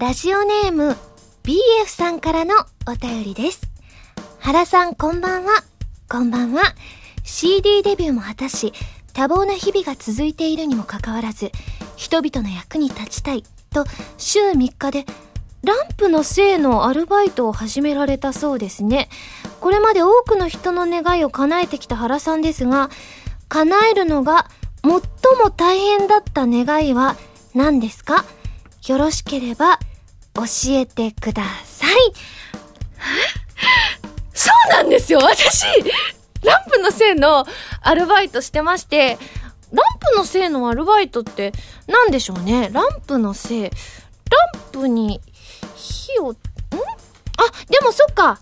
ラジオネーム BF さんからのお便りです。原さんこんばんは。こんばんは。CD デビューも果たし、多忙な日々が続いているにもかかわらず、人々の役に立ちたいと週3日でランプの性のアルバイトを始められたそうですね。これまで多くの人の願いを叶えてきた原さんですが、叶えるのが最も大変だった願いは何ですか？よろしければ教えてください。そうなんですよ私ランプのせいのアルバイトしてまして、ランプのせいのアルバイトって何でしょうね？ランプのせい。ランプに火を、ん？あ、でもそっか。あ、アラ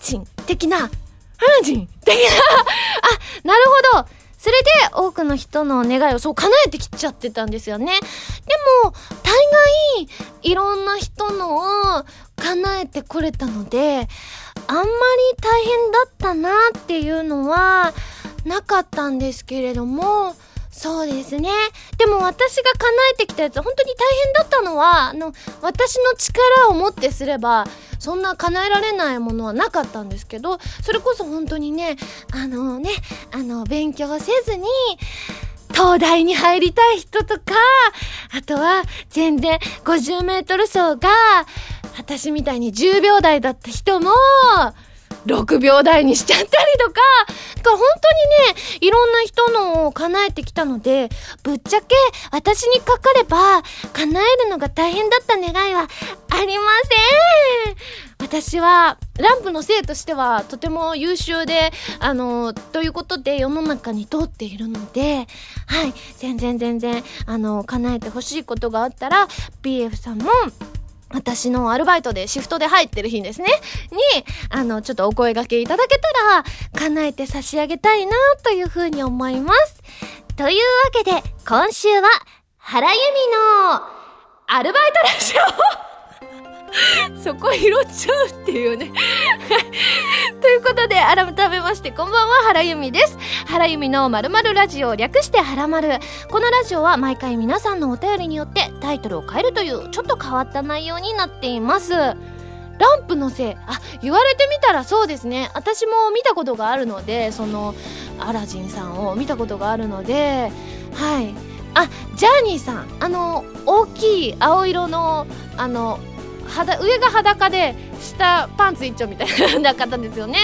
ジン的な。アラジン的な。あ、なるほど。それで多くの人の願いをそう叶えてきちゃってたんですよね。でも、大概、いろんな人のを叶えてこれたので、あんまり大変だったなっていうのはなかったんですけれども、そうですね。でも私が叶えてきたやつ、本当に大変だったのは、あの、私の力をもってすれば、そんな叶えられないものはなかったんですけど、それこそ本当にね、あのね、あの、勉強せずに、東大に入りたい人とか、あとは全然50メートル走が、私みたいに10秒台だった人も、6秒台にしちゃったりとか、か本当にね、いろんな人のを叶えてきたので、ぶっちゃけ私にかかれば、叶えるのが大変だった願いはありません。私は、ランプの生としてはとても優秀で、あの、ということで世の中に通っているので、はい、全然全然、あの、叶えてほしいことがあったら、BF さんも、私のアルバイトでシフトで入ってる日ですね。に、あの、ちょっとお声掛けいただけたら、叶えて差し上げたいな、というふうに思います。というわけで、今週は、原由美の、アルバイトラジオ そこ拾っちゃうっていうね ということで、改めまして、こんばんは、原由美です。原由美のまるまるラジオ、略して原まる。このラジオは毎回皆さんのお便りによってタイトルを変えるという、ちょっと変わった内容になっています。ランプのせい。あ、言われてみたらそうですね。私も見たことがあるので、その、アラジンさんを見たことがあるので、はい。あ、ジャーニーさん。あの、大きい青色の、あの、肌上が裸で下パンツ一丁みたいな方ですよね。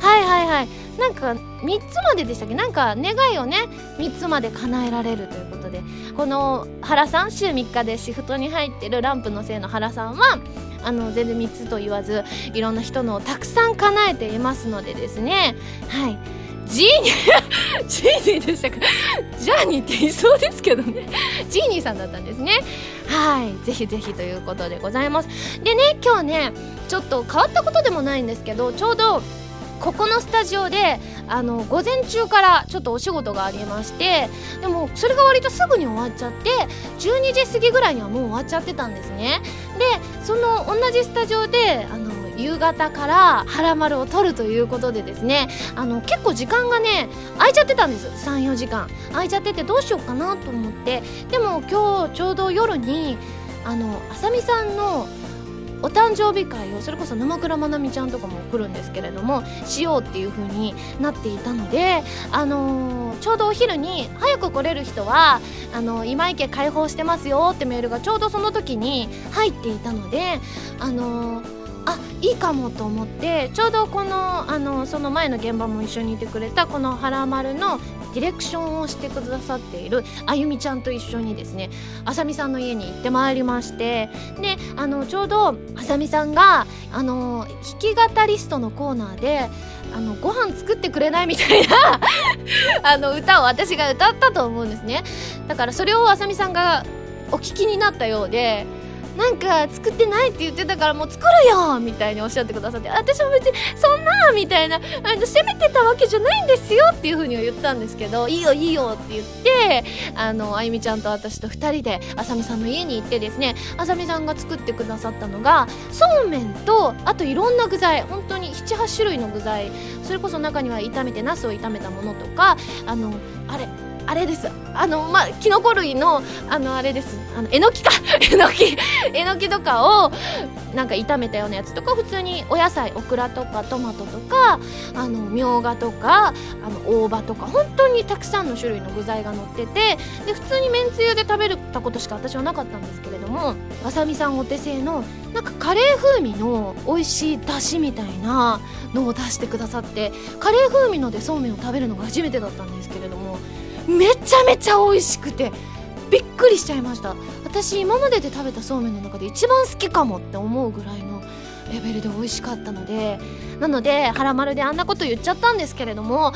はいはいはい。なんか3つまででしたっけ？なんか願いをね3つまで叶えられるということで。この原さん？週3日でシフトに入ってるランプのせいの原さんはあの全然3つと言わずいろんな人のをたくさん叶えていますのでですね。はい。ジーニージーニーでしたか？ジャーニーって言いそうですけどね。ジーニーさんだったんですね。はい。ぜひぜひということでございます。でね今日ねちょっと変わったことでもないんですけどちょうどここのスタジオであの午前中からちょっとお仕事がありましてでもそれが割とすぐに終わっちゃって12時過ぎぐらいにはもう終わっちゃってたんですね。でその同じスタジオであの夕方から「はらまる」を撮るということでですねあの結構時間がね空いちゃってたんです。34時間。空いちゃっててどうしようかなと思って。でも今日ちょうど夜にあのあさみさんのお誕生日会をそれこそ沼倉まなみちゃんとかも来るんですけれどもしようっていう風になっていたので、あのー、ちょうどお昼に早く来れる人はあの今池開放してますよってメールがちょうどその時に入っていたので、あのーあいいかもと思ってちょうどこのあのその前の現場も一緒にいてくれたこの「はらまる」のディレクションをしてくださっているあゆみちゃんと一緒にですねあさみさんの家に行ってまいりましてであのちょうどあさみさんがあの弾き語リストのコーナーであのご飯作ってくれないみたいな あの歌を私が歌ったと思うんですね。だからそれをあさみさんがお聞きになったようでなんか作ってないって言ってたからもう作るよみたいにおっしゃってくださって私も別にそんなみたいなあの責めてたわけじゃないんですよっていうふうには言ったんですけどいいよいいよって言ってあのあゆみちゃんと私と2人であさみさんの家に行ってですねあさみさんが作ってくださったのがそうめんとあといろんな具材本当に78種類の具材それこそ中には炒めてナスを炒めたものとかあのあれあれです。あのまあキノコ類のあのあれです。あのえのきか。えのき。えのきとかをなんか炒めたようなやつとか普通にお野菜オクラとかトマトとかあのみょうがとかあの大葉とか本当にたくさんの種類の具材が乗っててで普通にめんつゆで食べたことしか私はなかったんですけれどもわさみさんお手製のなんかカレー風味の美味しいだしみたいなのを出してくださってカレー風味のでそうめんを食べるのが初めてだったんですけれどもめちゃめちゃ美味しくてびっくりしちゃいました。私今までで食べたそうめんの中で一番好きかもって思うぐらいのレベルで美味しかったのでなので腹丸であんなこと言っちゃったんですけれども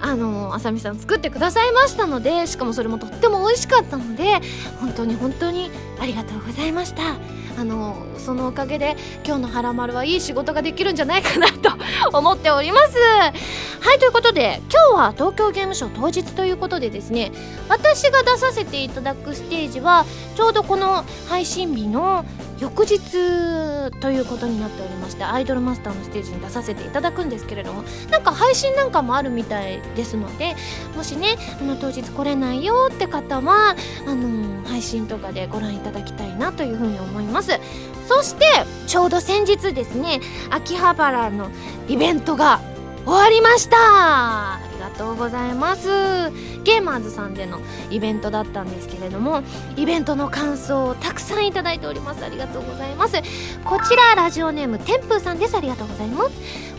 あのあさみさん作ってくださいましたのでしかもそれもとっても美味しかったので本当に本当にありがとうございました。あのそのおかげで今日の「はらまる」はいい仕事ができるんじゃないかなと 思っております。はいということで今日は東京ゲームショウ当日ということでですね私が出させていただくステージはちょうどこの配信日の翌日ということになっておりましてアイドルマスターのステージに出させていただくんですけれどもなんか配信なんかもあるみたいですのでもしねあの当日来れないよって方はあの配信とかでご覧いただきたいなというふうに思います。そしてちょうど先日ですね秋葉原のイベントが終わりました。がとうございます。ゲーマーズさんでのイベントだったんですけれどもイベントの感想をたくさんいただいております。ありがとうございます。こちらラジオネームてんぷーさんです。ありがとうございます。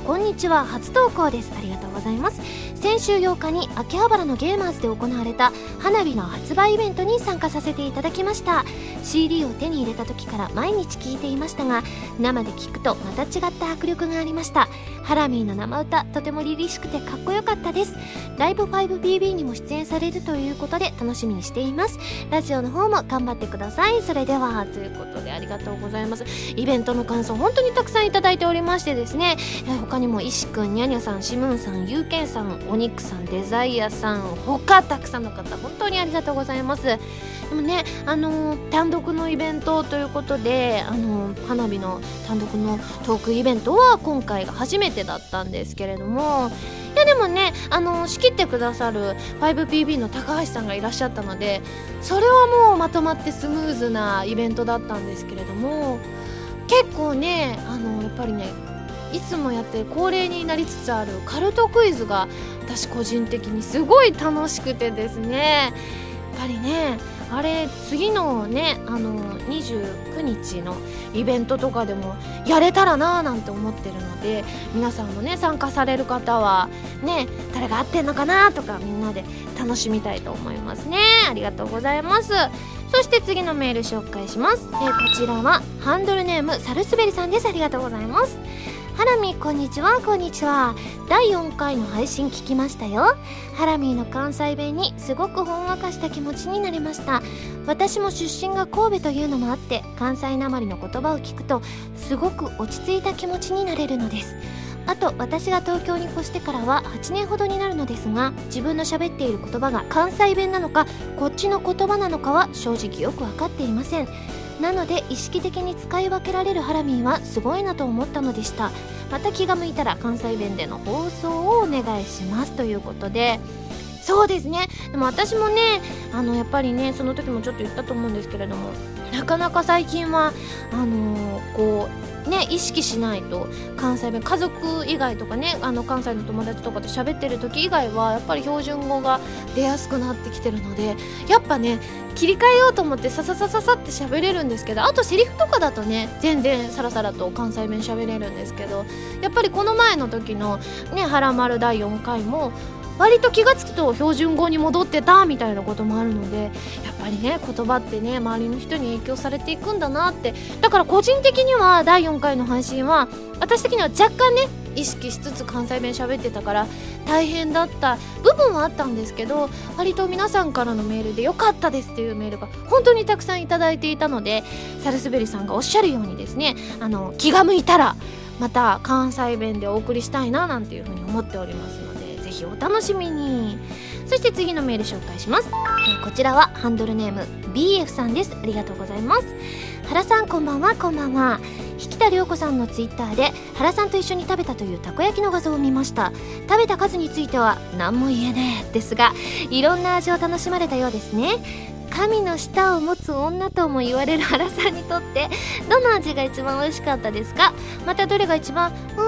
こんにちは。初投稿です。ありがとうございます。先週8日に秋葉原のゲーマーズで行われた花火の発売イベントに参加させていただきました。CD を手に入れた時から毎日聴いていましたが生で聴くとまた違った迫力がありました。ハラミーの生歌とても凛々しくてかっこよかったです。ライブ 5BB にも出演されるということで楽しみにしています。ラジオの方も頑張ってください。それではということでありがとうございます。イベントの感想本当にたくさんいただいておりましてですね他にも石くんにゃにゃさんしむんさんゆうけんさんお肉さんデザイアさん他たくさんの方本当にありがとうございます。でもねあのー、単独のイベントということであのー、花火の単独のトークイベントは今回が初めてだったんですけれども。いやでもねあの仕切ってくださる 5PB の高橋さんがいらっしゃったのでそれはもうまとまってスムーズなイベントだったんですけれども結構ねあのやっぱりねいつもやって恒例になりつつあるカルトクイズが私個人的にすごい楽しくてですね。やっぱりねあれ次のねあの29日のイベントとかでもやれたらなーなんて思ってるので皆さんもね参加される方はね誰が合ってんのかなとかみんなで楽しみたいと思いますね。ありがとうございます。そして次のメール紹介します、え、こちらはハンドルネームサルスベリさんです。ありがとうございます。ハラミこんにちは。こんにちは。第4回の配信聞きましたよ。ハラミーの関西弁にすごくほんわかした気持ちになりました。私も出身が神戸というのもあって関西なまりの言葉を聞くとすごく落ち着いた気持ちになれるのです。あと私が東京に越してからは8年ほどになるのですが自分の喋っている言葉が関西弁なのかこっちの言葉なのかは正直よく分かっていません。なので意識的に使い分けられるハラミーはすごいなと思ったのでした。また気が向いたら関西弁での放送をお願いしますということで。そうですね。でも私もねあのやっぱりねその時もちょっと言ったと思うんですけれどもなかなか最近はあのー、こうね意識しないと関西弁家族以外とかねあの関西の友達とかと喋ってる時以外はやっぱり標準語が出やすくなってきてるのでやっぱね切り替えようと思ってさささささって喋れるんですけどあとセリフとかだとね全然さらさらと関西弁喋れるんですけどやっぱりこの前の時のね「はらまる」第4回も割と気が付くと標準語に戻ってたみたいなこともあるのでやっぱりね言葉ってね周りの人に影響されていくんだなって。だから個人的には第4回の配信は私的には若干ね意識しつつ関西弁喋ってたから大変だった部分はあったんですけど割と皆さんからのメールで良かったですっていうメールが本当にたくさんいただいていたのでサルスベリさんがおっしゃるようにですねあの気が向いたらまた関西弁でお送りしたいななんていうふうに思っております。お楽しみに。そして次のメール紹介します、えー、こちらはハンドルネーム BF さんです。ありがとうございます。原さんこんばんは。こんばんは。引田涼子さんのツイッターで原さんと一緒に食べたというたこ焼きの画像を見ました。食べた数については何も言えねえ。ですがいろんな味を楽しまれたようですね。神の舌を持つ女とも言われる原さんにとってどの味が一番美味しかったですか？またどれが一番う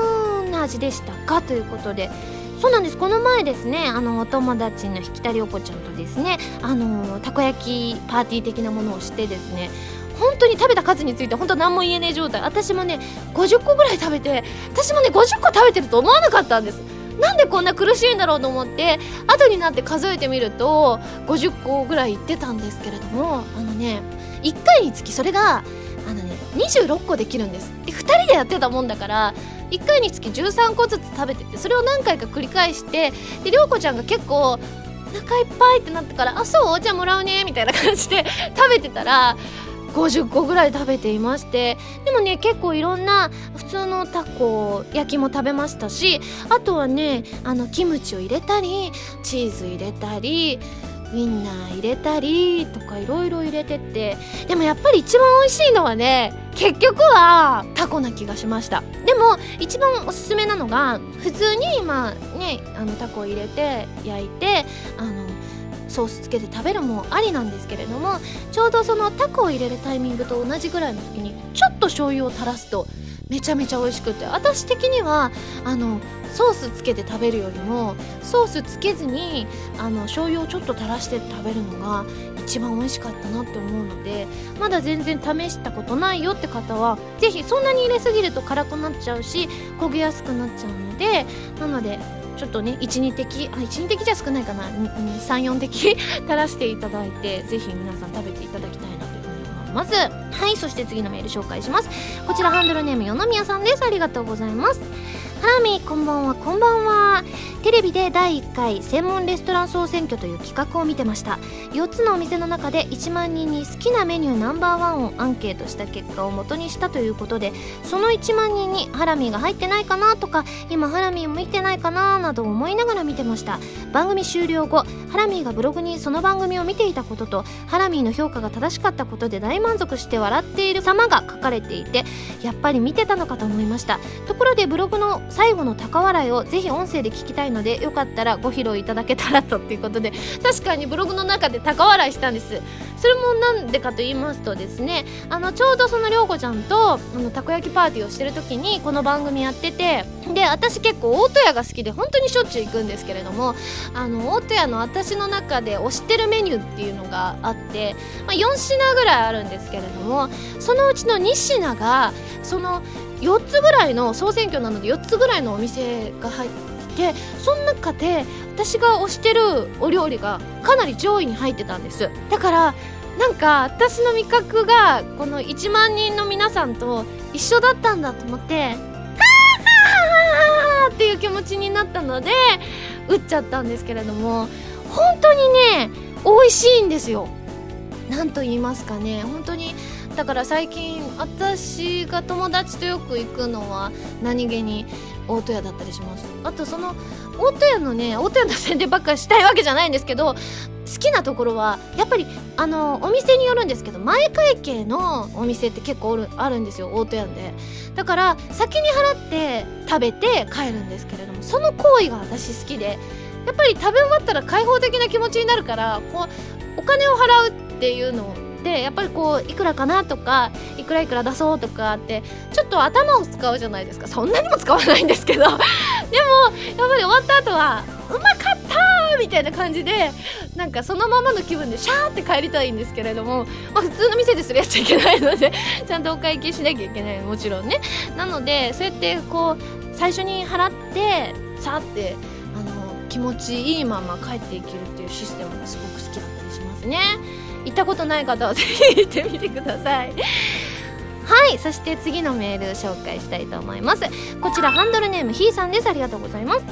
ーんな味でしたか？ということでそうなんです。この前ですねあのお友達の引田涼子ちゃんとですねあのたこ焼きパーティー的なものをしてですね本当に食べた数について本当何も言えねえ状態。私もね50個ぐらい食べて私もね50個食べてると思わなかったんです。なんでこんな苦しいんだろうと思って後になって数えてみると50個ぐらいいってたんですけれどもあのね1回につきそれがあのね26個できるんです。で2人でやってたもんだから1回につき13個ずつ食べててそれを何回か繰り返してで涼子ちゃんが結構お腹いっぱいってなってから「あそう？じゃあもらうね」みたいな感じで 食べてたら50個ぐらい食べていましてでもね結構いろんな普通のタコ焼きも食べましたしあとはねあのキムチを入れたりチーズ入れたりウインナー入れたりとかいろいろ入れてって。でもやっぱり一番美味しいのはね結局はタコな気がしました。でも一番おすすめなのが普通にまあねあのタコを入れて焼いてあのソースつけて食べるもありなんですけれどもちょうどそのタコを入れるタイミングと同じぐらいの時にちょっと醤油を垂らすとめちゃめちゃ美味しくて。私的にはあのソースつけて食べるよりもソースつけずにあの醤油をちょっと垂らして食べるのが一番美味しかったなって思うのでまだ全然試したことないよって方は是非そんなに入れすぎると辛くなっちゃうし焦げやすくなっちゃうのでなのでちょっとね12滴あ12滴じゃ少ないかな。34滴 垂らしていただいてぜひ皆さん食べていただきたい。ます。はいそして次のメール紹介します。こちらハンドルネーム与宮さんです。ありがとうございます。ハラミこんばんは。こんばんは。テレビで第1回専門レストラン総選挙という企画を見てました。4つのお店の中で1万人に好きなメニューナンバーワンをアンケートした結果を元にしたということでその1万人にハラミーが入ってないかなとか今ハラミーも見てないかななど思いながら見てました。番組終了後ハラミーがブログにその番組を見ていたこととハラミーの評価が正しかったことで大満足して笑っている様が書かれていてやっぱり見てたのかと思いました。ところでブログの最後の高笑いをぜひ音声で聞きたいのでよかったらご披露いただけたらとっていうことで確かにブログの中で高笑いしたんです。それもなんでかと言いますとですねあのちょうどその涼子ちゃんとあのたこ焼きパーティーをしてる時にこの番組やっててで私結構大戸屋が好きで本当にしょっちゅう行くんですけれどもあの大戸屋の私の中で推してるメニューっていうのがあって、まあ、4品ぐらいあるんですけれどもそのうちの2品がその4つぐらいの総選挙なので4つぐらいのお店が入ってその中で私が推してるお料理がかなり上位に入ってたんです。だからなんか私の味覚がこの1万人の皆さんと一緒だったんだと思ってはーはーはーっていう気持ちになったので打っちゃったんですけれども本当にね美味しいんですよ。なんと言いますかね。本当にだから最近私が友達とよく行くのは何気に大戸屋だったりします。あとその大戸屋のね大戸屋の宣伝ばっかりしたいわけじゃないんですけど好きなところはやっぱりあのお店によるんですけど前会計のお店って結構あるんですよ大戸屋で。だから先に払って食べて帰るんですけれどもその行為が私好きでやっぱり食べ終わったら開放的な気持ちになるからこうお金を払うっていうのをでやっぱりこういくらかなとかいくらいくら出そうとかってちょっと頭を使うじゃないですか。そんなにも使わないんですけど。でもやっぱり終わった後はうまかったみたいな感じでなんかそのままの気分でシャーって帰りたいんですけれども、まあ、普通の店でするやっちゃいけないので ちゃんとお会計しなきゃいけない。もちろんね。なのでそうやってこう最初に払ってさーってあの気持ちいいまま帰っていけるっていうシステムがすごく好きだったりしますね。行ったことない方はぜひ行ってみてください。はいそして次のメール紹介したいと思います。こちらハンドルネームひーさんです。ありがとうございます。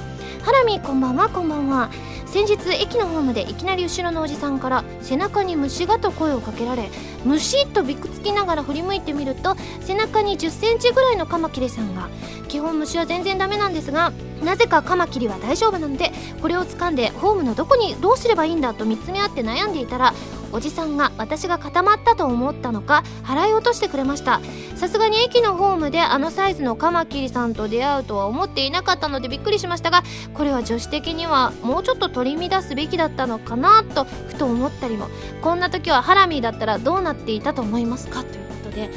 ハラミこんばんはこんばんは。先日駅のホームでいきなり後ろのおじさんから背中に虫がと声をかけられ虫とびくつきながら振り向いてみると背中に1 0センチぐらいのカマキリさんが基本虫は全然ダメなんですがなぜかカマキリは大丈夫なのでこれを掴んでホームのどこにどうすればいいんだと見つめ合って悩んでいたらおじさんが私が固まったと思ったのか払い落としてくれました。さすがに駅のホームであのサイズのカマキリさんと出会うとは思っていなかったのでびっくりしましたがこれは女子的にはもうちょっと取り乱すべきだったのかなとふと思ったりも。こんな時はハラミーだったらどうなっていたと思いますか？ということで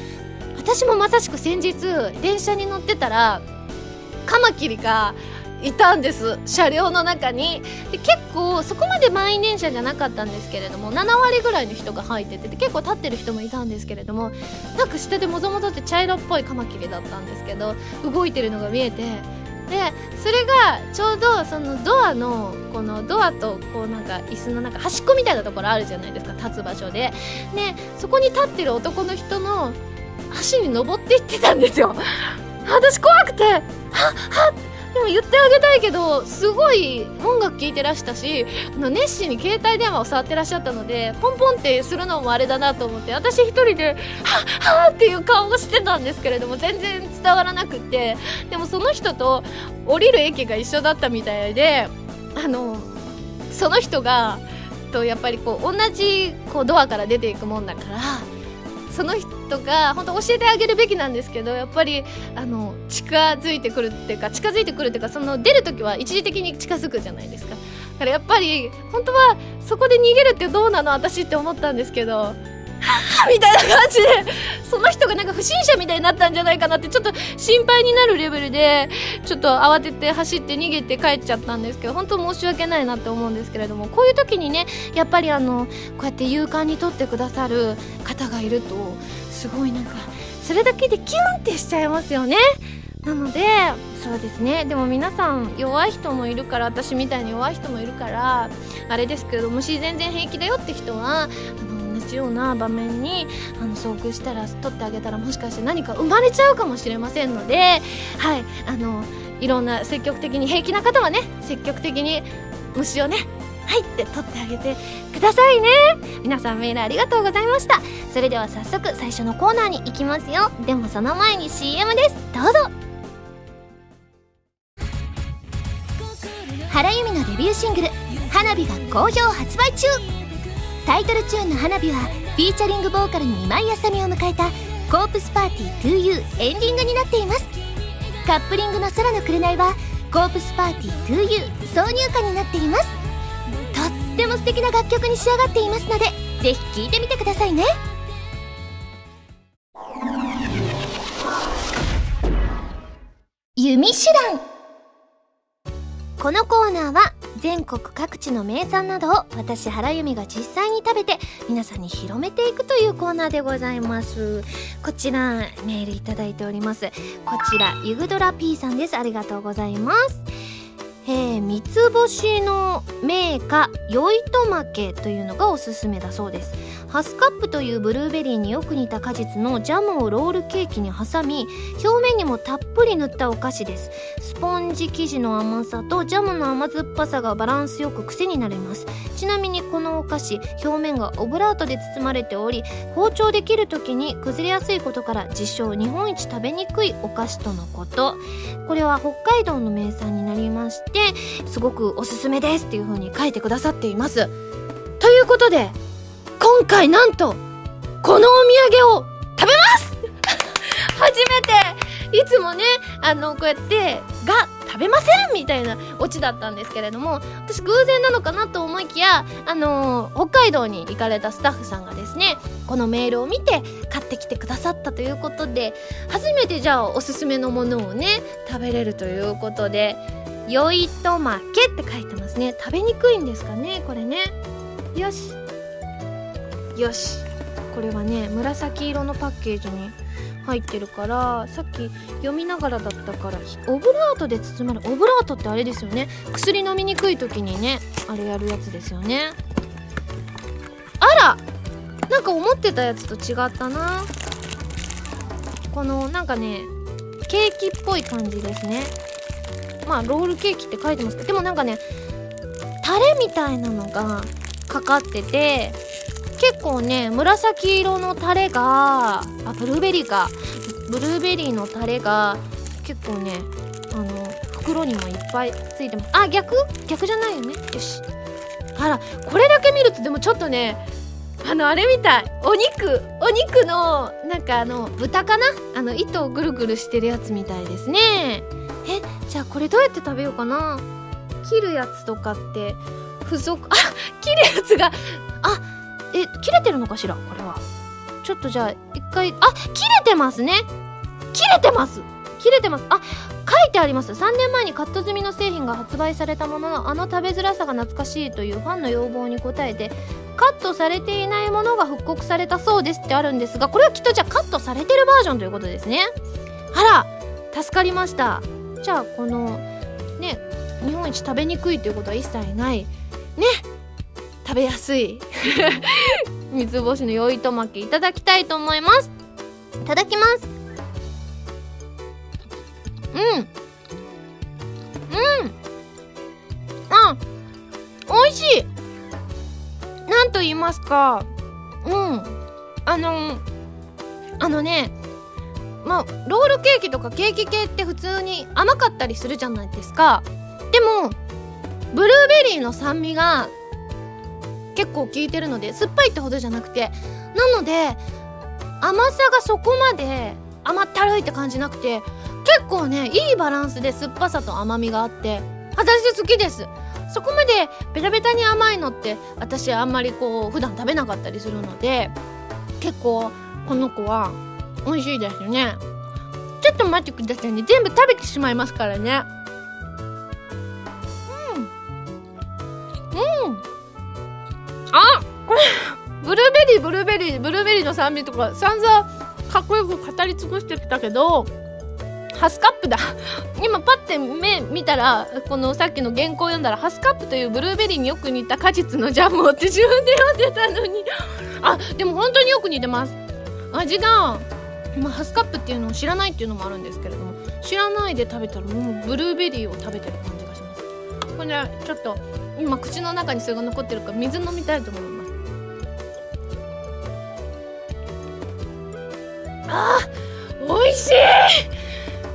私もまさしく先日電車に乗ってたらカマキリがいたんです。車両の中に。で結構そこまで満員電車じゃなかったんですけれども7割ぐらいの人が入ってて結構立ってる人もいたんですけれどもなんか下でもぞもぞって茶色っぽいカマキリだったんですけど動いてるのが見えてでそれがちょうどそのドアのこのドアとこうなんか椅子のなんか端っこみたいなところあるじゃないですか立つ場所で。でそこに立ってる男の人の足に登っていってたんですよ。私怖くてはっはっでも言ってあげたいけどすごい音楽聴いてらしたしあの熱心に携帯電話を触ってらっしゃったのでポンポンってするのもあれだなと思って私一人ではっはっっていう顔をしてたんですけれども全然伝わらなくってでもその人と降りる駅が一緒だったみたいであのその人がとやっぱりこう同じこうドアから出ていくもんだからその人が本当教えてあげるべきなんですけどやっぱりあの近づいてくるっていうか近づいてくるっていうかその出る時は一時的に近づくじゃないですか。だからやっぱり本当はそこで逃げるってどうなの私って思ったんですけど みたいな感じでその人がなんか不審者みたいになったんじゃないかなってちょっと心配になるレベルでちょっと慌てて走って逃げて帰っちゃったんですけど本当申し訳ないなって思うんですけれどもこういう時にねやっぱりあのこうやって勇敢に撮ってくださる方がいるとすごいなんかそれだけでキュンってしちゃいますよね。なのでそうですねでも皆さん弱い人もいるから私みたいに弱い人もいるからあれですけど虫全然平気だよって人はあのじような場面にあの遭遇したら撮ってあげたらもしかして何か生まれちゃうかもしれませんのではいあのいろんな積極的に平気な方はね積極的に虫をねはいって撮ってあげてくださいね。皆さんメールありがとうございました。それでは早速最初のコーナーに行きますよ。でもその前に CM です。どうぞ。原由美のデビューシングル「花火」が好評発売中。タイトルチューンの花火はフィーチャリングボーカルに今井あさみを迎えた「コープスパーティー 2U」エンディングになっています。カップリングの空の紅はコープスパーティー 2U 挿入歌になっています。とっても素敵な楽曲に仕上がっていますのでぜひ聴いてみてくださいね。弓手段。このコーナーは全国各地の名産などを私原由美が実際に食べて皆さんに広めていくというコーナーでございます。こちらメールいただいております。こちらゆぐドラ P さんです。ありがとうございます。えー、三つ星の銘菓よいとまけというのがおすすめだそうです。ハスカップというブルーベリーによく似た果実のジャムをロールケーキに挟み表面にもたっぷり塗ったお菓子です。スポンジ生地の甘さとジャムの甘酸っぱさがバランスよく癖になります。ちなみにこのお菓子表面がオブラートで包まれており包丁で切る時に崩れやすいことから自称日本一食べにくいお菓子とのこと。これは北海道の名産になりましてすごくおすすめですっていう風に書いてくださっています。ということで今回なんとこのお土産を食べます！初めて。いつもねあのこうやってが食べませんみたいなオチだったんですけれども私偶然なのかなと思いきやあのー、北海道に行かれたスタッフさんがですねこのメールを見て買ってきてくださったということで初めてじゃあおすすめのものをね食べれるということで「よいとまけ」って書いてますね。食べにくいんですかねこれね。よし。よし。これはね紫色のパッケージに入ってるからさっき読みながらだったからオブラートで包まれオブラートってあれですよね。薬飲みにくい時にねあれやるやつですよね。あら！なんか思ってたやつと違ったな。このなんかねケーキっぽい感じですね。まあロールケーキって書いてますけどでもなんかねタレみたいなのがかかってて結構ね紫色のタレがあブルーベリーか。ブルーベリーのタレが結構ねあの袋にもいっぱいついてます。あ逆？逆じゃないよね。よし。あらこれだけ見るとでもちょっとねあのあれみたい。お肉。お肉のなんかあの豚かな？あの糸をぐるぐるしてるやつみたいですね。えじゃあこれどうやって食べようかな？切るやつとかって付属あ切るやつがあえ切れてるのかしら？これは。ちょっとじゃあ一回あ切れてますね。切れてます。切れてます。あ書いてあります。3年前にカット済みの製品が発売されたもののあの食べづらさが懐かしいというファンの要望に応えてカットされていないものが復刻されたそうですってあるんですがこれはきっとじゃあカットされてるバージョンということですね。あら助かりました。じゃあこのね日本一食べにくいということは一切ない。ね。食べやすい。三つ星の酔いとまきいただきたいと思います。いただきます。うん。うん。あ美味しい。なんと言いますか。うん。あのあのねまあロールケーキとかケーキ系って普通に甘かったりするじゃないですか。でもブルーベリーの酸味が結構効いてるので酸っぱいってほどじゃなくてなので甘さがそこまで甘ったるいって感じなくて結構ねいいバランスで酸っぱさと甘みがあって私好きです。そこまでベタベタに甘いのって私あんまりこう普段食べなかったりするので結構この子は美味しいですね。ちょっと待ってくださいね。全部食べてしまいますからね。あこれブルーベリーブルーベリーブルーベリーの酸味とか散々かっこよく語り尽くしてきたけどハスカップだ。今パッて目見たらこのさっきの原稿読んだらハスカップというブルーベリーによく似た果実のジャムをって自分で読んでたのに。あでも本当によく似てます。味が、まあ、ハスカップっていうのを知らないっていうのもあるんですけれども知らないで食べたらもうブルーベリーを食べてる感じ。これちょっと今口の中にそれが残ってるから水飲みたいと思います。あー美味し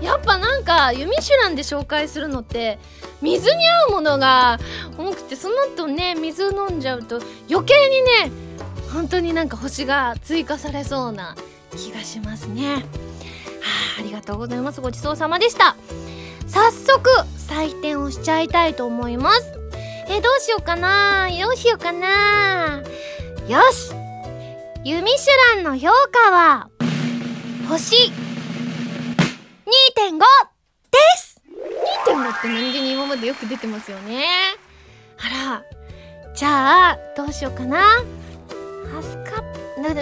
い！やっぱなんか「ユミシュラン」で紹介するのって水に合うものが多くてその後ね水飲んじゃうと余計にね本当になんか星が追加されそうな気がしますね。はあありがとうございます。ごちそうさまでした。早速ちゃいたいと思います。えどうしようかな？どうしようかな？よし！ユミシュランの評価は星2.5です！2.5って何気に今までよく出てますよね。あら。じゃあどうしようかな？ハスカップ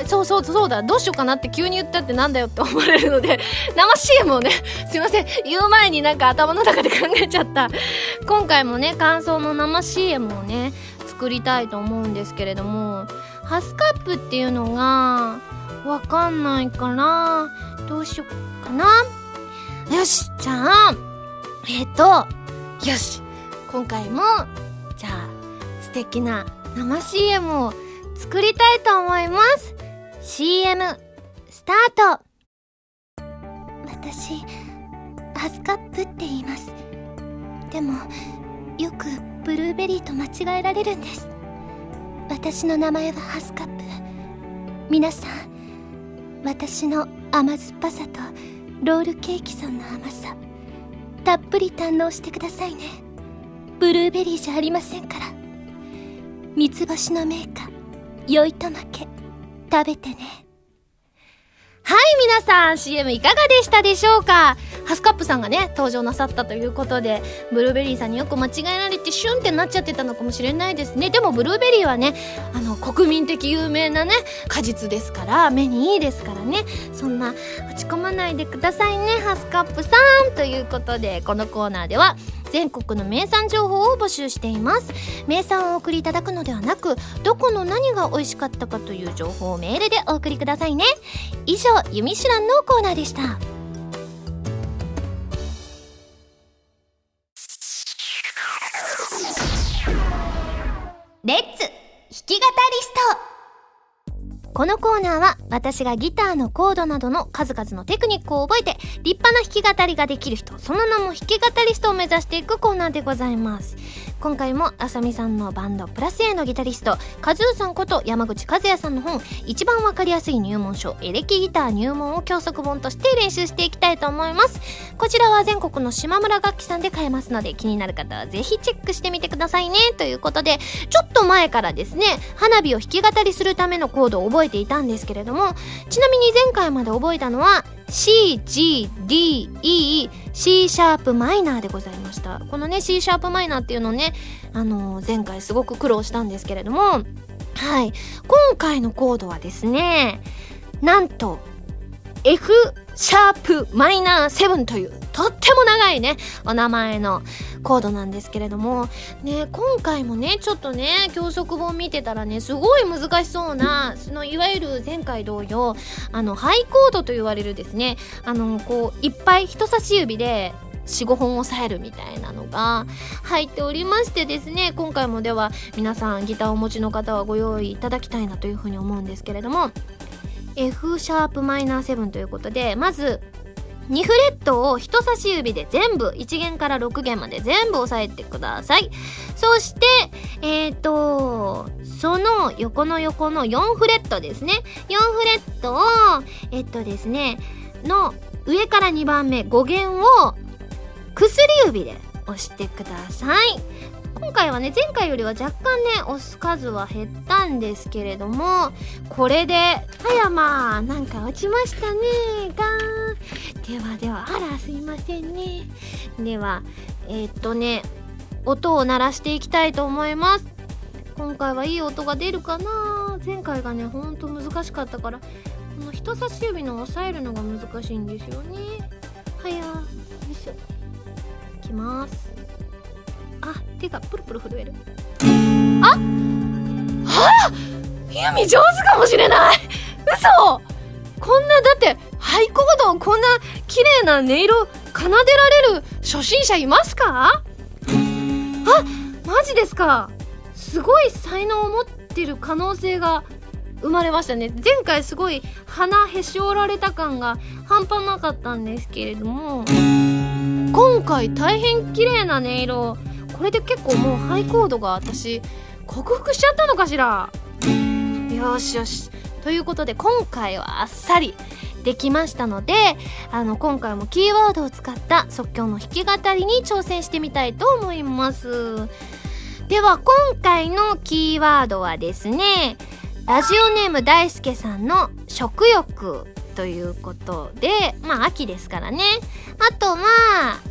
そうそうそうだどうしようかなって急に言ったってなんだよって思われるので 生 CM をね すいません言う前になんか頭の中で考えちゃった。今回もね感想の生 CM をね作りたいと思うんですけれどもハスカップっていうのがわかんないからどうしよっかな。よしじゃあえっ、とよし今回もじゃあ素敵な生 CM を作りたいと思います。CM スタート。私ハスカップって言います。でもよくブルーベリーと間違えられるんです。私の名前はハスカップ。皆さん私の甘酸っぱさとロールケーキさんの甘さたっぷり堪能してくださいね。ブルーベリーじゃありませんから。三つ星のメーカー酔いと負け。食べてね。はい皆さん CM いかがでしたでしょうか？ハスカップさんがね登場なさったということでブルーベリーさんによく間違えられてシュンってなっちゃってたのかもしれないですね。でもブルーベリーはねあの国民的有名なね果実ですから目にいいですからね。そんな落ち込まないでくださいねハスカップさん。ということでこのコーナーでは全国の名産情報を募集しています。名産をお送りいただくのではなくどこの何が美味しかったかという情報をメールでお送りくださいね。以上「ゆみしらん」のコーナーでした。このコーナーは私がギターのコードなどの数々のテクニックを覚えて立派な弾き語りができる人その名も弾き語り人を目指していくコーナーでございます。今回もあさみさんのバンドプラス A のギタリストカズーさんこと山口和也さんの本一番わかりやすい入門書エレキギター入門を教則本として練習していきたいと思います。こちらは全国の島村楽器さんで買えますので気になる方はぜひチェックしてみてくださいね。ということでちょっと前からですね花火を弾き語りするためのコードを覚えていたんですけれどもちなみに前回まで覚えたのは C, G, D, E, C シャープマイナーでございました。このね、C シャープマイナーっていうのね、あのー、前回すごく苦労したんですけれども、はい。今回のコードはですね、なんと、F シャープマイナー7というとっても長いねお名前のコードなんですけれども。ね今回もねちょっとね教則本見てたらねすごい難しそうなそのいわゆる前回同様あのハイコードと言われるですねあのこういっぱい人差し指で45本押さえるみたいなのが入っておりましてですね今回もでは皆さんギターをお持ちの方はご用意いただきたいなというふうに思うんですけれども。F シャープマイナー7ということでまず2フレットを人差し指で全部1弦から6弦まで全部押さえてください。そしてえっ、ー、とその横の横の4フレットですね。4フレットをえっとですねの上から2番目5弦を薬指で押してください。今回はね前回よりは若干ね押す数は減ったんですけれどもこれで葉山なんか落ちましたねがではではあらすいませんね。ではえー、っとね音を鳴らしていきたいと思います。今回はいい音が出るかな？前回がねほんと難しかったからこの人差し指の押さえるのが難しいんですよね。はやよいしょいきます。あ手がプルプル震える。あ？あユミ上手かもしれない。嘘！こんなだってハイコードこんな綺麗な音色奏でられる初心者いますか？あマジですか。すごい才能を持ってる可能性が生まれましたね。前回すごい鼻へし折られた感が半端なかったんですけれども。今回大変綺麗な音色をこれで結構もうハイコードが私克服しちゃったのかしら？よしよし。ということで今回はあっさりできましたのであの今回もキーワードを使った即興の弾き語りに挑戦してみたいと思います。では今回のキーワードはですねラジオネーム大輔さんの食欲ということでまあ秋ですからね。あとは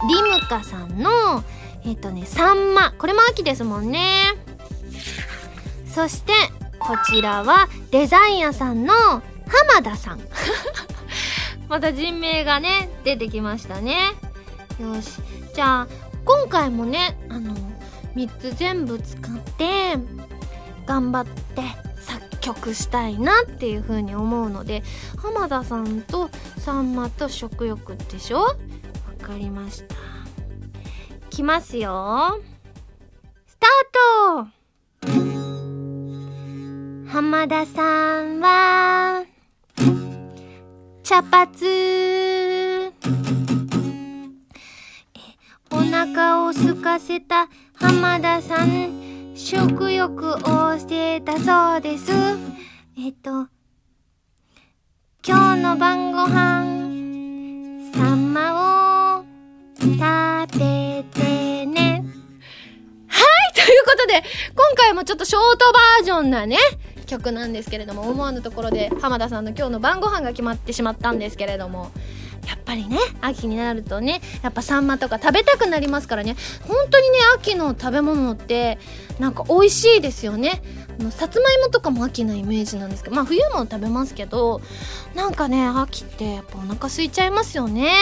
リムカさんのえっ、ー、とねサンマ。これも秋ですもんね。そしてこちらはデザイン屋さんの浜田さん。また人名がね出てきましたね。よし。じゃあ今回もねあの3つ全部使って頑張って作曲したいなっていう風に思うので浜田さんとさんまと食欲でしょ？わかりましたきますよ。スタート。浜田さんは茶髪。お腹を空かせた浜田さん食欲旺盛だそうです。えっと今日の晩ご飯サンマを食べてということで今回もちょっとショートバージョンなね曲なんですけれども思わぬところで浜田さんの今日の晩ご飯が決まってしまったんですけれどもやっぱりね秋になるとねやっぱサンマとか食べたくなりますからね。本当にね秋の食べ物ってなんか美味しいですよね。あのさつまいもとかも秋のイメージなんですけどまあ冬も食べますけどなんかね秋ってやっぱお腹空いちゃいますよね。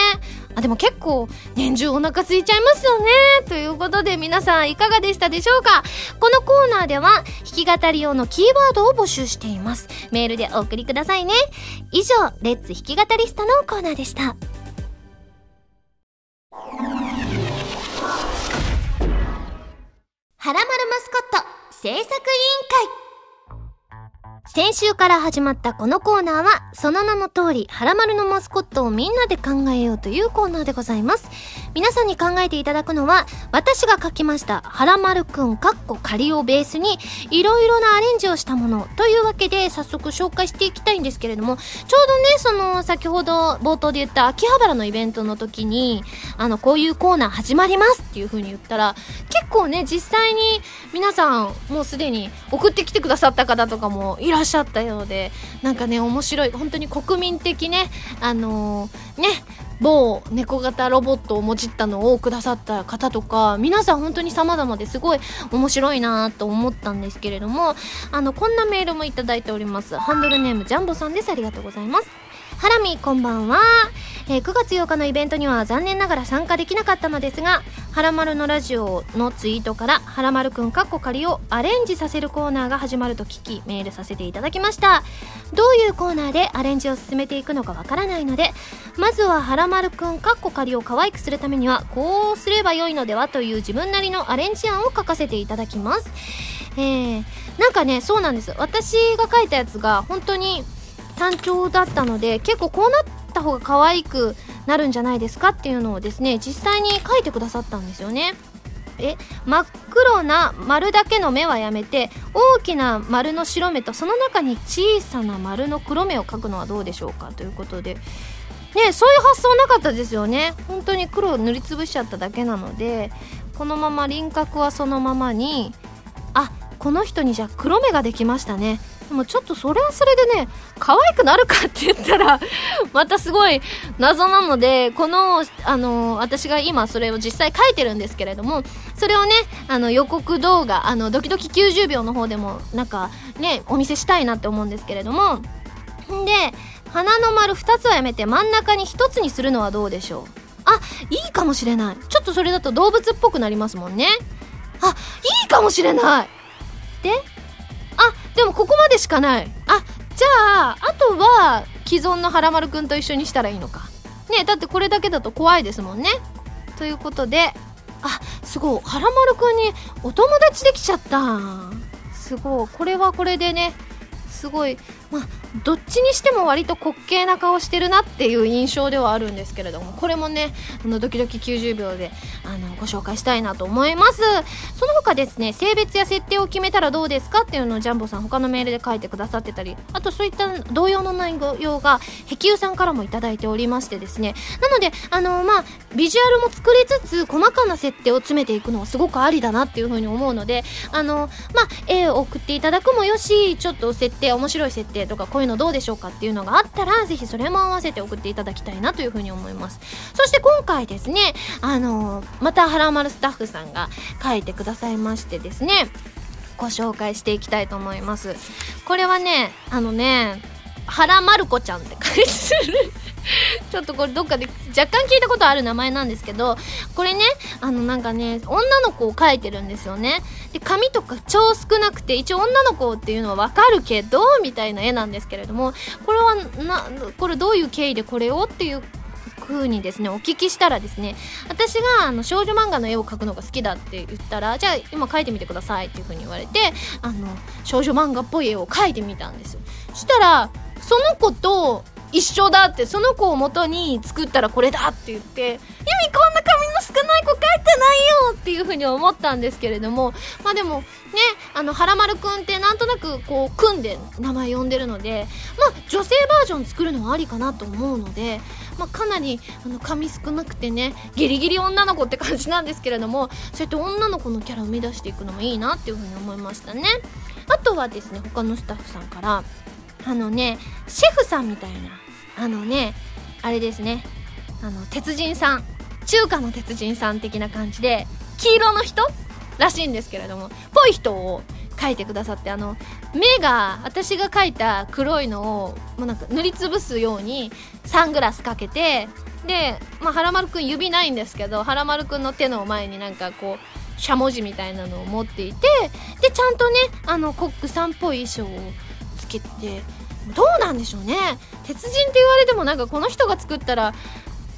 あでも結構年中お腹空いちゃいますよね。ということで皆さんいかがでしたでしょうか？このコーナーでは弾き語り用のキーワードを募集しています。メールでお送りくださいね。以上レッツ弾き語りストのコーナーでした。制作委員会。先週から始まったこのコーナーは、その名の通り、ハラマルのマスコットをみんなで考えようというコーナーでございます。皆さんに考えていただくのは、私が書きました、ハラマルくんかっこ仮をベースに、いろいろなアレンジをしたものというわけで、早速紹介していきたいんですけれども、ちょうどね、その、先ほど冒頭で言った秋葉原のイベントの時に、あの、こういうコーナー始まりますっていう風に言ったら、結構ね、実際に皆さん、もうすでに送ってきてくださった方とかもいららっしゃったようでなんかね面白い。本当に国民的ねあのー、ね某猫型ロボットをもじったのをくださった方とか皆さん本当に様々ですごい面白いなと思ったんですけれどもあのこんなメールもいただいております。ハンドルネームジャンボさんです。ありがとうございます。ハラミこんばんは。えー、9月8日のイベントには残念ながら参加できなかったのですが「はらまるのラジオ」のツイートから「はらまるくんかっこ仮」をアレンジさせるコーナーが始まると聞きメールさせていただきました。どういうコーナーでアレンジを進めていくのかわからないのでまずははらまるくんかっこ仮を可愛くするためにはこうすればよいのではという自分なりのアレンジ案を書かせていただきます。えー、なんかねそうなんです。私が書いたやつが本当に単調だったので結構こうなってた方が可愛くなるんじゃないですかっていうのをですね実際に書いてくださったんですよね。え真っ黒な丸だけの目はやめて大きな丸の白目とその中に小さな丸の黒目を描くのはどうでしょうかということで。ねそういう発想なかったですよね。本当に黒を塗りつぶしちゃっただけなのでこのまま輪郭はそのままにあこの人にじゃあ黒目ができましたね。でもちょっとそれはそれでね可愛くなるかって言ったら またすごい謎なのでこのあの私が今それを実際書いてるんですけれどもそれをねあの予告動画あのドキドキ90秒の方でもなんかねお見せしたいなって思うんですけれどもんで花の丸2つはやめて真ん中に1つにするのはどうでしょう？あいいかもしれない。ちょっとそれだと動物っぽくなりますもんね。あいいかもしれない。であでもここまでしかない。あじゃああとは既存のはらまるくんと一緒にしたらいいのか。ねだってこれだけだと怖いですもんね。ということであすごい。はらまるくんにお友達できちゃった。すごい。これはこれでねすごい。まあどっちにしても割と滑稽な顔してるなっていう印象ではあるんですけれどもこれもねあのドキドキ90秒であのご紹介したいなと思います。その他ですね性別や設定を決めたらどうですかっていうのをジャンボさん他のメールで書いてくださってたりあとそういった同様の内容が石油さんからも頂いておりましてですね。なのであのまあビジュアルも作りつつ細かな設定を詰めていくのはすごくありだなっていうふうに思うのであのまあ絵を送っていただくもよしちょっと設定面白い設定とかこういうのどうでしょうかっていうのがあったら是非それも合わせて送っていただきたいなというふうに思います。そして今回ですねあのまたはらまるスタッフさんが書いてくださいましてですねご紹介していきたいと思います。これはねあのね原まる子ちゃんって書いてる。ちょっとこれどっかで若干聞いたことある名前なんですけどこれねあのなんかね女の子を描いてるんですよね。で髪とか超少なくて一応女の子っていうのはわかるけどみたいな絵なんですけれどもこれはなこれどういう経緯でこれをっていう風にですねお聞きしたらですね私があの少女漫画の絵を描くのが好きだって言ったらじゃあ今描いてみてくださいっていう風に言われてあの少女漫画っぽい絵を描いてみたんですそしたらその子と一緒だってその子を元に作ったらこれだって言って「ユミこんな髪の少ない子描いてないよ!」っていうふうに思ったんですけれどもまあでもねあのはらまるくんってなんとなくこう組んで名前呼んでるのでまあ女性バージョン作るのはありかなと思うので、まあ、かなりあの髪少なくてねギリギリ女の子って感じなんですけれどもそうやって女の子のキャラを生み出していくのもいいなっていうふうに思いましたねあとはですね他のスタッフさんからあのねシェフさんみたいなあのねあれですね。あの鉄人さん。中華の鉄人さん的な感じで黄色の人らしいんですけれどもぽい人を描いてくださってあの目が私が描いた黒いのをもうなんか塗りつぶすようにサングラスかけてで、まあ、はらまるくん指ないんですけどはらまるくんの手の前になんかこうしゃもじみたいなのを持っていてでちゃんとねあのコックさんっぽい衣装をつけてどうなんでしょうね。鉄人って言われてもなんかこの人が作ったら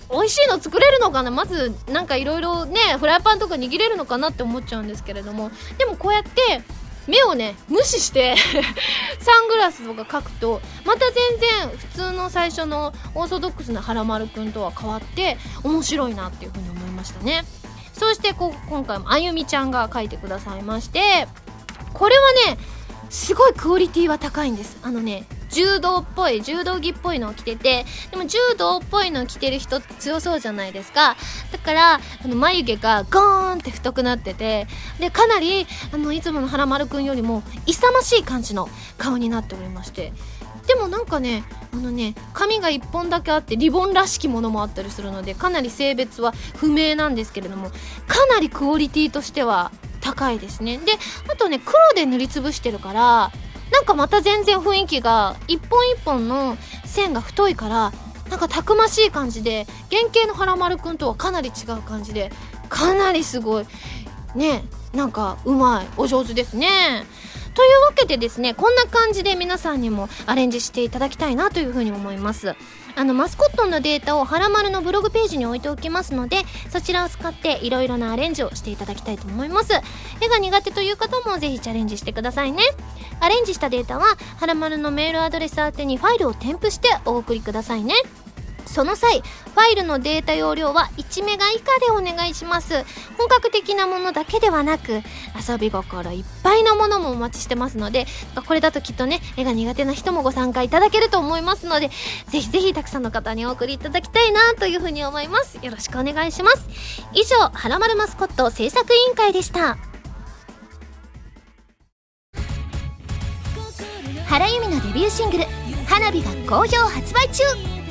美味しいの作れるのかな？まずなんかいろいろねフライパンとか握れるのかなって思っちゃうんですけれども。でもこうやって目をね無視して サングラスとか描くとまた全然普通の最初のオーソドックスなはらまるくんとは変わって面白いなっていうふうに思いましたね。そしてこ今回もあゆみちゃんが描いてくださいましてこれはねすごいクオリティは高いんです。あのね柔道っぽい柔道着っぽいのを着ててでも柔道っぽいのを着てる人って強そうじゃないですか。だからあの眉毛がゴーンって太くなっててでかなりあのいつもの花丸くんよりも勇ましい感じの顔になっておりまして。でもなんかねあのね髪が1本だけあってリボンらしきものもあったりするのでかなり性別は不明なんですけれどもかなりクオリティとしては高いですね。であとね黒で塗りつぶしてるからなんかまた全然雰囲気が一本一本の線が太いからなんかたくましい感じで原型の原丸くんとはかなり違う感じでかなりすごい。ねなんかうまい。お上手ですね。というわけでですねこんな感じで皆さんにもアレンジしていただきたいなというふうに思います。あのマスコットのデータをはらまるのブログページに置いておきますのでそちらを使っていろいろなアレンジをしていただきたいと思います。絵が苦手という方もぜひチャレンジしてくださいね。アレンジしたデータははらまるのメールアドレス宛てにファイルを添付してお送りくださいね。その際ファイルのデータ容量は1メガ以下でお願いします。本格的なものだけではなく遊び心いっぱいのものもお待ちしてますのでこれだときっとね絵が苦手な人もご参加いただけると思いますのでぜひぜひたくさんの方にお送りいただきたいなというふうに思います。よろしくお願いします。以上はらまるマスコット制作委員会でした。原由美のデビューシングル「花火」が好評発売中。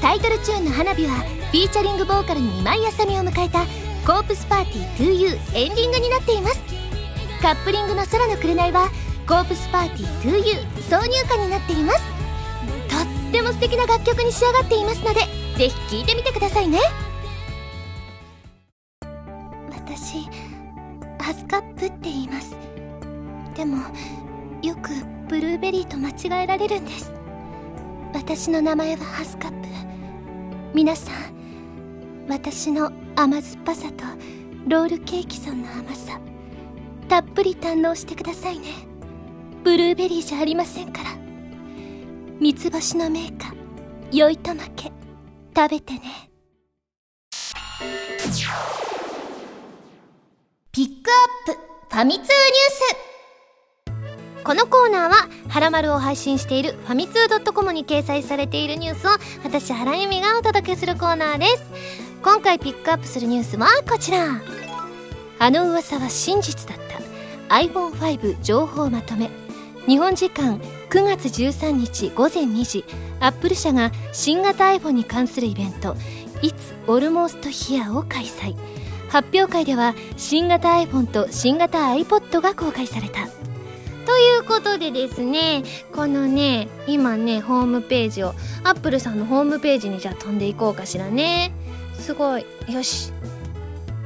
タイトルチューンの「花火」はフィーチャリングボーカルに今井あさみを迎えた「コープスパーティー 2U」エンディングになっています。カップリングの「空の紅」は「コープスパーティー 2U」挿入歌になっています。とっても素敵な楽曲に仕上がっていますのでぜひ聴いてみてくださいね。私ハスカップって言います。でもよくブルーベリーと間違えられるんです。私の名前はハスカップ。皆さん私の甘酸っぱさとロールケーキさんの甘さたっぷり堪能してくださいね。ブルーベリーじゃありませんから。三つ星のメーカー良いと負け食べてね。ピックアップファミ通ニュース。このコーナーは「はらまる」を配信しているファミツー .com に掲載されているニュースを私原由美がお届けするコーナーです。今回ピックアップするニュースはこちら。あの噂は真実だった。iPhone5 情報まとめ。日本時間9月13日午前2時アップル社が新型 iPhone に関するイベント「It's Almost Here」を開催。発表会では新型 iPhone と新型 iPod が公開された。ということでですねこのね今ねホームページをアップルさんのホームページにじゃあ飛んでいこうかしらね。すごい。よし。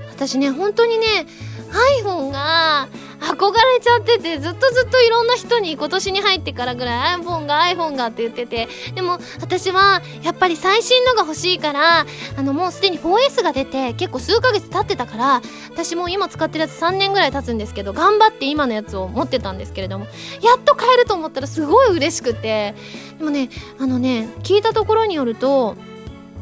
私ね本当にね iPhone が憧れちゃっててずっとずっといろんな人に今年に入ってからぐらい iPhone が iPhone がって言ってて。でも私はやっぱり最新のが欲しいからあのもうすでに 4S が出て結構数ヶ月経ってたから私も今使ってるやつ3年ぐらい経つんですけど頑張って今のやつを持ってたんですけれどもやっと買えると思ったらすごい嬉しくて。でもねあのね聞いたところによると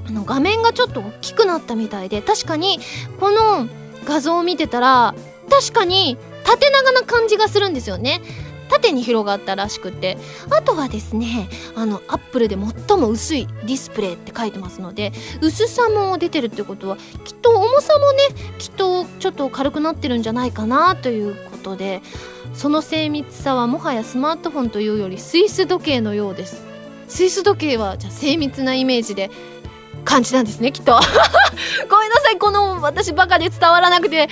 あの画面がちょっと大きくなったみたいで確かにこの画像を見てたら確かに縦長な感じがするんですよね。縦に広がったらしくて。あとはですねあのアップルで最も薄いディスプレイって書いてますので薄さも出てるってことはきっと重さもねきっとちょっと軽くなってるんじゃないかなということでその精密さはもはやスマートフォンというよりスイス時計のようです。スイス時計はじゃ精密なイメージで感じなんですねきっと。ごめんなさいこの私バカで伝わらなくて。ね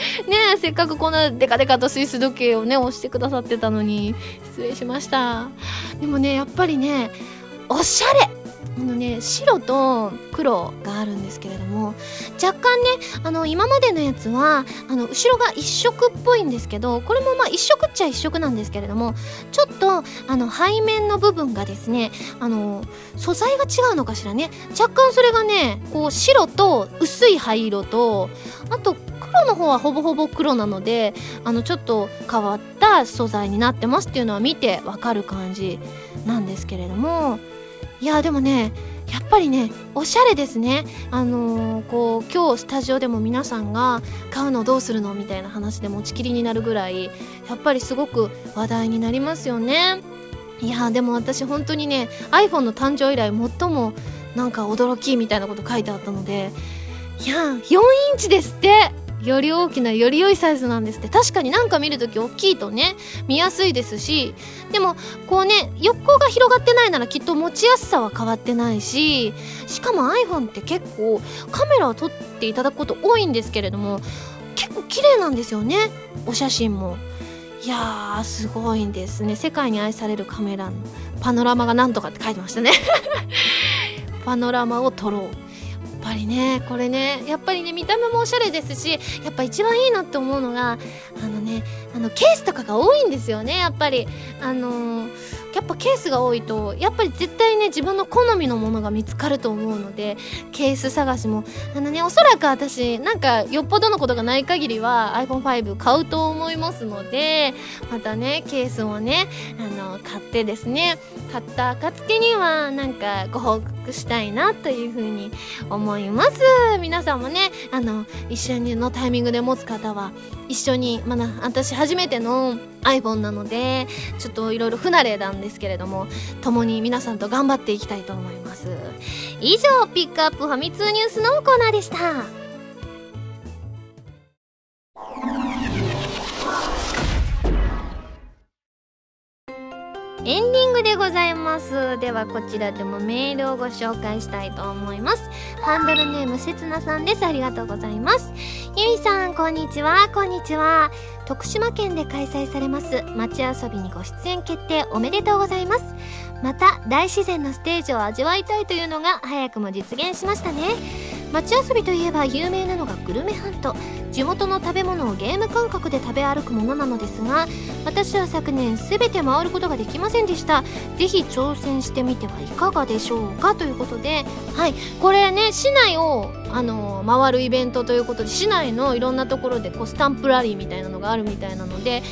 せっかくこのデカデカとスイス時計をね押してくださってたのに。失礼しました。でもねやっぱりねおしゃれ。あのね白と黒があるんですけれども若干ねあの今までのやつはあの後ろが一色っぽいんですけどこれもまあ一色っちゃ一色なんですけれどもちょっとあの背面の部分がですねあの素材が違うのかしらね。若干それがねこう白と薄い灰色とあと黒の方はほぼほぼ黒なのであのちょっと変わった素材になってますっていうのは見てわかる感じなんですけれどもいやでもねやっぱりねおしゃれですね。あのー、こう今日スタジオでも皆さんが買うのどうするのみたいな話で持ちきりになるぐらいやっぱりすごく話題になりますよね。いやでも私本当にね iPhone の誕生以来最もなんか驚きみたいなこと書いてあったのでいや4インチですってより大きなより良いサイズなんですって。確かになんか見るとき大きいとね見やすいですし。でもこうね横が広がってないならきっと持ちやすさは変わってないし。しかも iPhone って結構カメラを撮っていただくこと多いんですけれども結構綺麗なんですよね。お写真も。いやーすごいんですね。世界に愛されるカメラのパノラマがなんとかって書いてましたね。パノラマを撮ろう。ぱりねこれねやっぱりね見た目もおしゃれですしやっぱ一番いいなって思うのがあのねあのケースとかが多いんですよねやっぱり。あのーやっぱケースが多いとやっぱり絶対ね自分の好みのものが見つかると思うのでケース探しも。あのねおそらく私なんかよっぽどのことがない限りは iPhone5 買うと思いますのでまたねケースもねあの買ってですね買った暁にはなんかご報告したいなというふうに思います。皆さんもねあの一緒にのタイミングで持つ方は一緒にまだ私初めての iPhone なのでちょっといろいろ不慣れなんですけれども共に皆さんと頑張っていきたいと思います。以上ピックアップファミ通ニュースのコーナーでした。エンディングでございます。ではこちらでもメールをご紹介したいと思います。ハンドルネームせつなさんです。ありがとうございます。ゆみさんこんにちは。こんにちは。徳島県で開催されます。街遊びにご出演決定おめでとうございます。また大自然のステージを味わいたいというのが早くも実現しましたね。街遊びといえば有名なのがグルメハント。地元の食べ物をゲーム感覚で食べ歩くものなのですが私は昨年全て回ることができませんでした。ぜひ挑戦してみてはいかがでしょうかということで。はい。これね市内をあの回るイベントということで市内のいろんなところでこうスタンプラリーみたいなのがあるみたいなので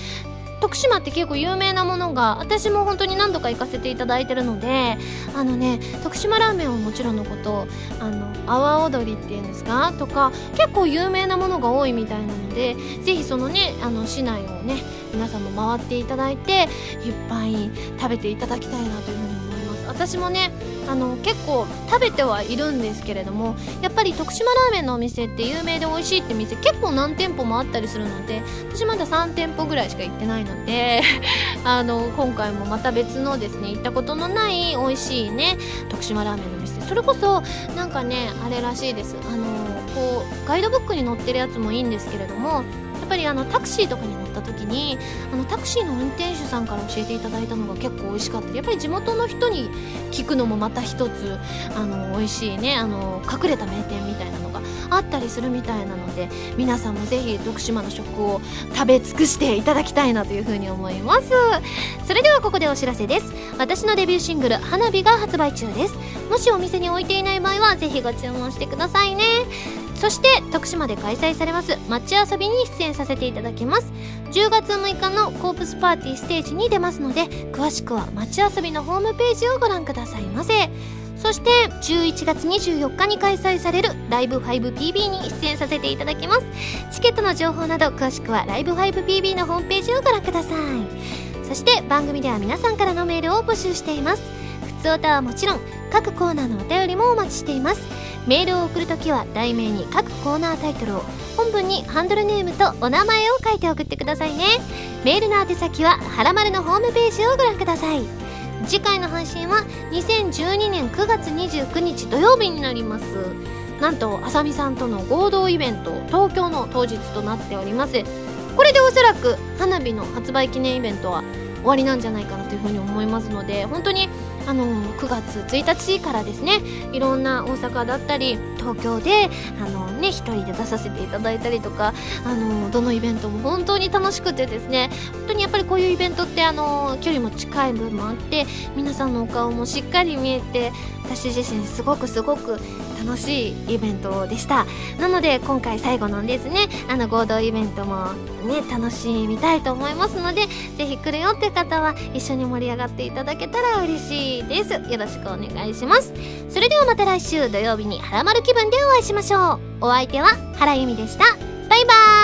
徳島って結構有名なものが私も本当に何度か行かせていただいてるのであのね徳島ラーメンはもちろんのことあの阿波踊りっていうんですか？とか結構有名なものが多いみたいなのでぜひそのねあの市内をね皆さんも回っていただいていっぱい食べていただきたいなというふうに思います。私もねあの結構食べてはいるんですけれどもやっぱり徳島ラーメンのお店って有名で美味しいって店結構何店舗もあったりするので私まだ3店舗ぐらいしか行ってないので あの今回もまた別のですね行ったことのない美味しいね徳島ラーメンの店。それこそなんかねあれらしいです。あのこうガイドブックに載ってるやつもいいんですけれどもっぱりあのタクシーとかに乗った時にあのタクシーの運転手さんから教えていただいたのが結構美味しかったりやっぱり地元の人に聞くのもまた一つあの美味しいねあの隠れた名店みたいなのがあったりするみたいなので皆さんもぜひ徳島の食を食べ尽くしていただきたいなというふうに思います。それではここでお知らせです。私のデビューシングル「花火」が発売中です。もしお店に置いていない場合はぜひご注文してくださいね。そして徳島で開催されます街遊びに出演させていただきます。10月6日のコープスパーティーステージに出ますので詳しくは街遊びのホームページをご覧くださいませ。そして11月24日に開催されるライブ 5PB に出演させていただきます。チケットの情報など詳しくはライブ 5PB のホームページをご覧ください。そして番組では皆さんからのメールを募集しています。ふつおたはもちろん各コーナーのお便りもお待ちしています。メールを送るときは題名に各コーナータイトルを本文にハンドルネームとお名前を書いて送ってくださいね。メールの宛先ははらまるのホームページをご覧ください。次回の配信は2012年9月29日土曜日になります。なんとあさみさんとの合同イベント東京の当日となっております。これでおそらく花火の発売記念イベントは終わりなんじゃないかなというふうに思いますので本当にあの9月1日からですねいろんな大阪だったり東京であのね一人で出させていただいたりとかあのどのイベントも本当に楽しくてですね本当にやっぱりこういうイベントってあの距離も近い分もあって皆さんのお顔もしっかり見えて私自身すごくすごく楽しいイベントでした。なので今回最後のですね。あの合同イベントもね楽しみたいと思いますので是非来るよって方は一緒に盛り上がっていただけたら嬉しいです。よろしくお願いします。それではまた来週土曜日にハラマル気分でお会いしましょう。お相手は原由美でした。バイバーイ。